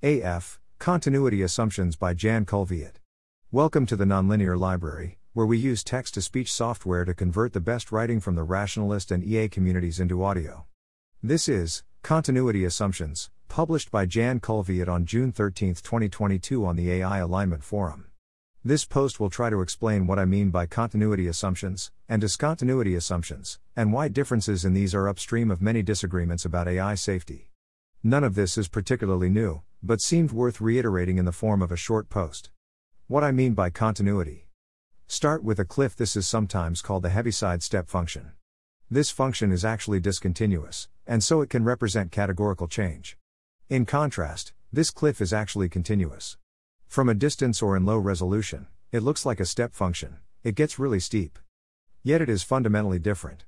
AF Continuity Assumptions by Jan Kulveit. Welcome to the Nonlinear Library, where we use text to speech software to convert the best writing from the rationalist and EA communities into audio. This is Continuity Assumptions, published by Jan Kulveit on June 13, 2022, on the AI Alignment Forum. This post will try to explain what I mean by continuity assumptions and discontinuity assumptions, and why differences in these are upstream of many disagreements about AI safety. None of this is particularly new, but seemed worth reiterating in the form of a short post. What I mean by continuity. Start with a cliff. This is sometimes called the Heaviside step function. This function is actually discontinuous, and so it can represent categorical change. In contrast, this cliff is actually continuous. From a distance or in low resolution, it looks like a step function, it gets really steep. Yet it is fundamentally different.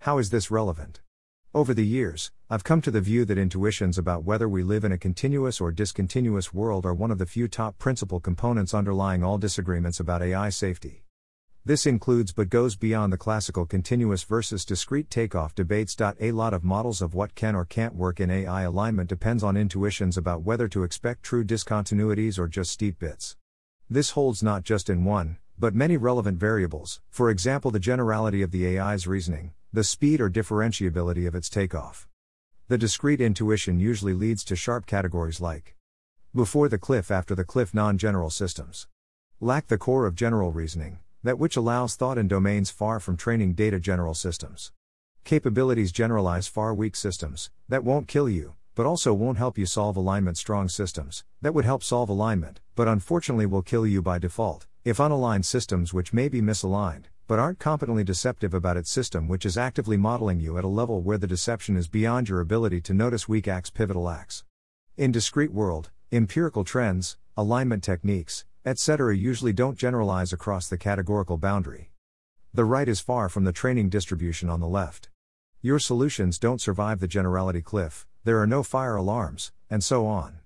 How is this relevant? Over the years, I've come to the view that intuitions about whether we live in a continuous or discontinuous world are one of the few top principal components underlying all disagreements about AI safety. This includes but goes beyond the classical continuous versus discrete takeoff debates. A lot of models of what can or can't work in AI alignment depends on intuitions about whether to expect true discontinuities or just steep bits. This holds not just in one, but many relevant variables, for example, the generality of the AI's reasoning, the speed or differentiability of its takeoff. The discrete intuition usually leads to sharp categories like before the cliff, after the cliff, non general systems. Lack the core of general reasoning, that which allows thought in domains far from training data general systems. Capabilities generalize far weak systems, that won't kill you, but also won't help you solve alignment strong systems, that would help solve alignment, but unfortunately will kill you by default, if unaligned systems which may be misaligned, but aren't competently deceptive about its system which is actively modeling you at a level where the deception is beyond your ability to notice weak acts pivotal acts. In discrete world, empirical trends, alignment techniques, etc. usually don't generalize across the categorical boundary. The right is far from the training distribution on the left. Your solutions don't survive the generality cliff, there are no fire alarms, and so on.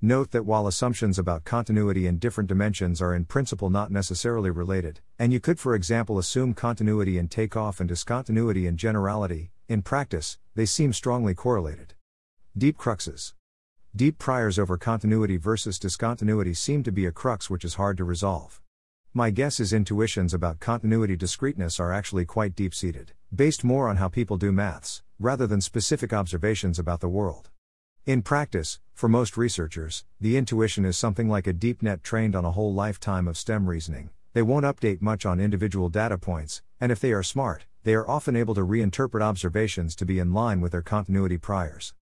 Note that while assumptions about continuity in different dimensions are in principle not necessarily related, and you could, for example, assume continuity in takeoff and discontinuity in generality, in practice, they seem strongly correlated. Deep cruxes. Deep priors over continuity versus discontinuity seem to be a crux which is hard to resolve. My guess is intuitions about continuity discreteness are actually quite deep seated, based more on how people do maths, rather than specific observations about the world. In practice, for most researchers, the intuition is something like a deep net trained on a whole lifetime of STEM reasoning. They won't update much on individual data points, and if they are smart, they are often able to reinterpret observations to be in line with their continuity priors.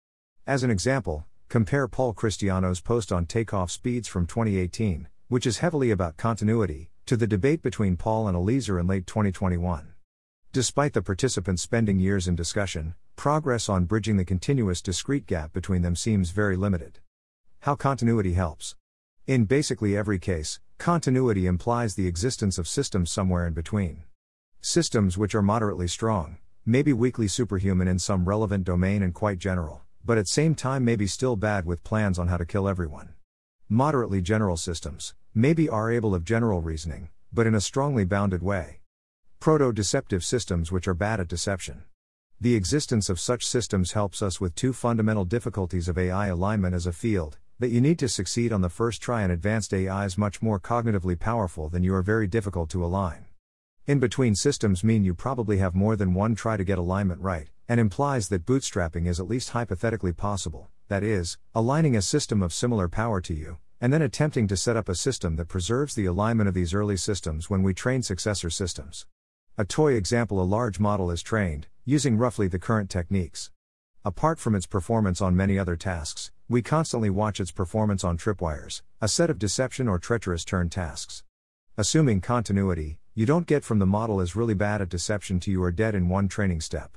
As an example, Compare Paul Christiano's post on takeoff speeds from 2018, which is heavily about continuity, to the debate between Paul and Eliezer in late 2021. Despite the participants spending years in discussion, progress on bridging the continuous discrete gap between them seems very limited. How continuity helps. In basically every case, continuity implies the existence of systems somewhere in between. Systems which are moderately strong, maybe weakly superhuman in some relevant domain and quite general but at same time maybe still bad with plans on how to kill everyone. Moderately general systems, maybe are able of general reasoning, but in a strongly bounded way. Proto deceptive systems which are bad at deception. The existence of such systems helps us with two fundamental difficulties of AI alignment as a field that you need to succeed on the first try, and advanced AI is much more cognitively powerful than you are very difficult to align. In between systems mean you probably have more than one try to get alignment right, and implies that bootstrapping is at least hypothetically possible, that is, aligning a system of similar power to you, and then attempting to set up a system that preserves the alignment of these early systems when we train successor systems. A toy example a large model is trained, using roughly the current techniques. Apart from its performance on many other tasks, we constantly watch its performance on tripwires, a set of deception or treacherous turn tasks. Assuming continuity, you don't get from the model is really bad at deception to you are dead in one training step.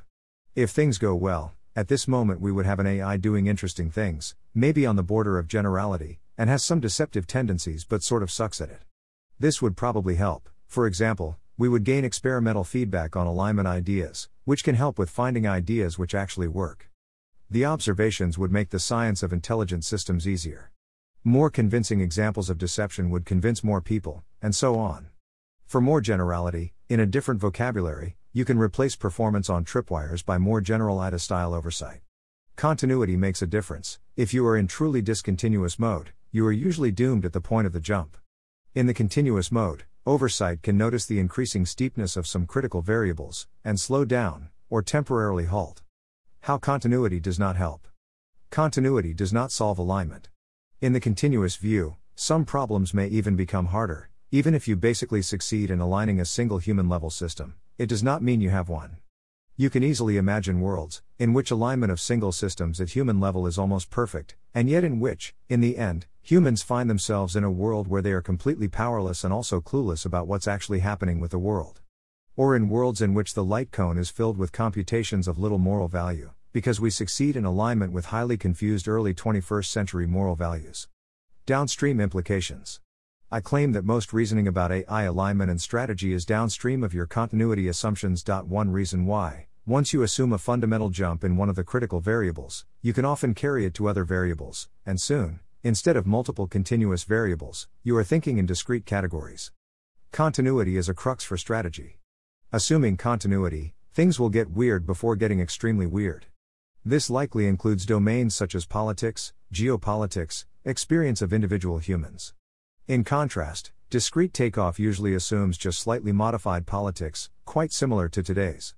If things go well, at this moment we would have an AI doing interesting things, maybe on the border of generality, and has some deceptive tendencies but sort of sucks at it. This would probably help, for example, we would gain experimental feedback on alignment ideas, which can help with finding ideas which actually work. The observations would make the science of intelligent systems easier. More convincing examples of deception would convince more people, and so on. For more generality, in a different vocabulary, you can replace performance on tripwires by more general IDA style oversight. Continuity makes a difference. If you are in truly discontinuous mode, you are usually doomed at the point of the jump. In the continuous mode, oversight can notice the increasing steepness of some critical variables, and slow down, or temporarily halt. How continuity does not help. Continuity does not solve alignment. In the continuous view, some problems may even become harder, even if you basically succeed in aligning a single human level system, it does not mean you have one. You can easily imagine worlds, in which alignment of single systems at human level is almost perfect, and yet in which, in the end, humans find themselves in a world where they are completely powerless and also clueless about what's actually happening with the world. Or in worlds in which the light cone is filled with computations of little moral value, because we succeed in alignment with highly confused early 21st century moral values. Downstream implications. I claim that most reasoning about AI alignment and strategy is downstream of your continuity assumptions. One reason why once you assume a fundamental jump in one of the critical variables, you can often carry it to other variables, and soon, instead of multiple continuous variables, you are thinking in discrete categories. Continuity is a crux for strategy. Assuming continuity, things will get weird before getting extremely weird. This likely includes domains such as politics, geopolitics, experience of individual humans. In contrast, discrete takeoff usually assumes just slightly modified politics, quite similar to today's.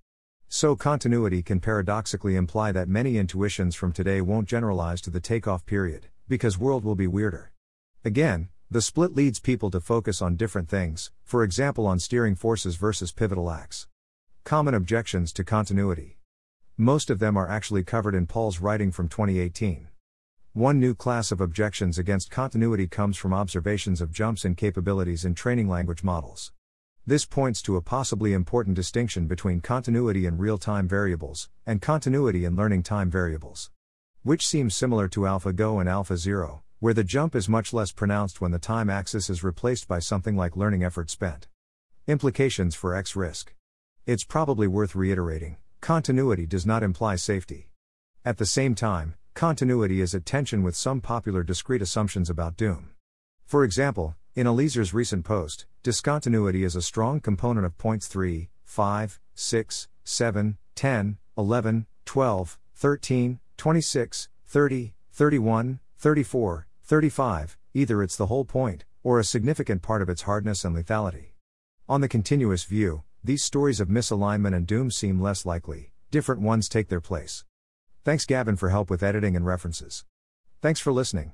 So, continuity can paradoxically imply that many intuitions from today won't generalize to the takeoff period, because world will be weirder. Again, the split leads people to focus on different things, for example, on steering forces versus pivotal acts. Common objections to continuity. Most of them are actually covered in Paul's writing from 2018. One new class of objections against continuity comes from observations of jumps in capabilities in training language models. This points to a possibly important distinction between continuity in real time variables, and continuity in learning time variables. Which seems similar to AlphaGo and AlphaZero, where the jump is much less pronounced when the time axis is replaced by something like learning effort spent. Implications for X risk. It's probably worth reiterating continuity does not imply safety. At the same time, continuity is at tension with some popular discrete assumptions about doom. For example, in Eliezer's recent post, discontinuity is a strong component of points 3, 5, 6, 7, 10, 11, 12, 13, 26, 30, 31, 34, 35, either it's the whole point, or a significant part of its hardness and lethality. On the continuous view, these stories of misalignment and doom seem less likely, different ones take their place. Thanks Gavin for help with editing and references. Thanks for listening.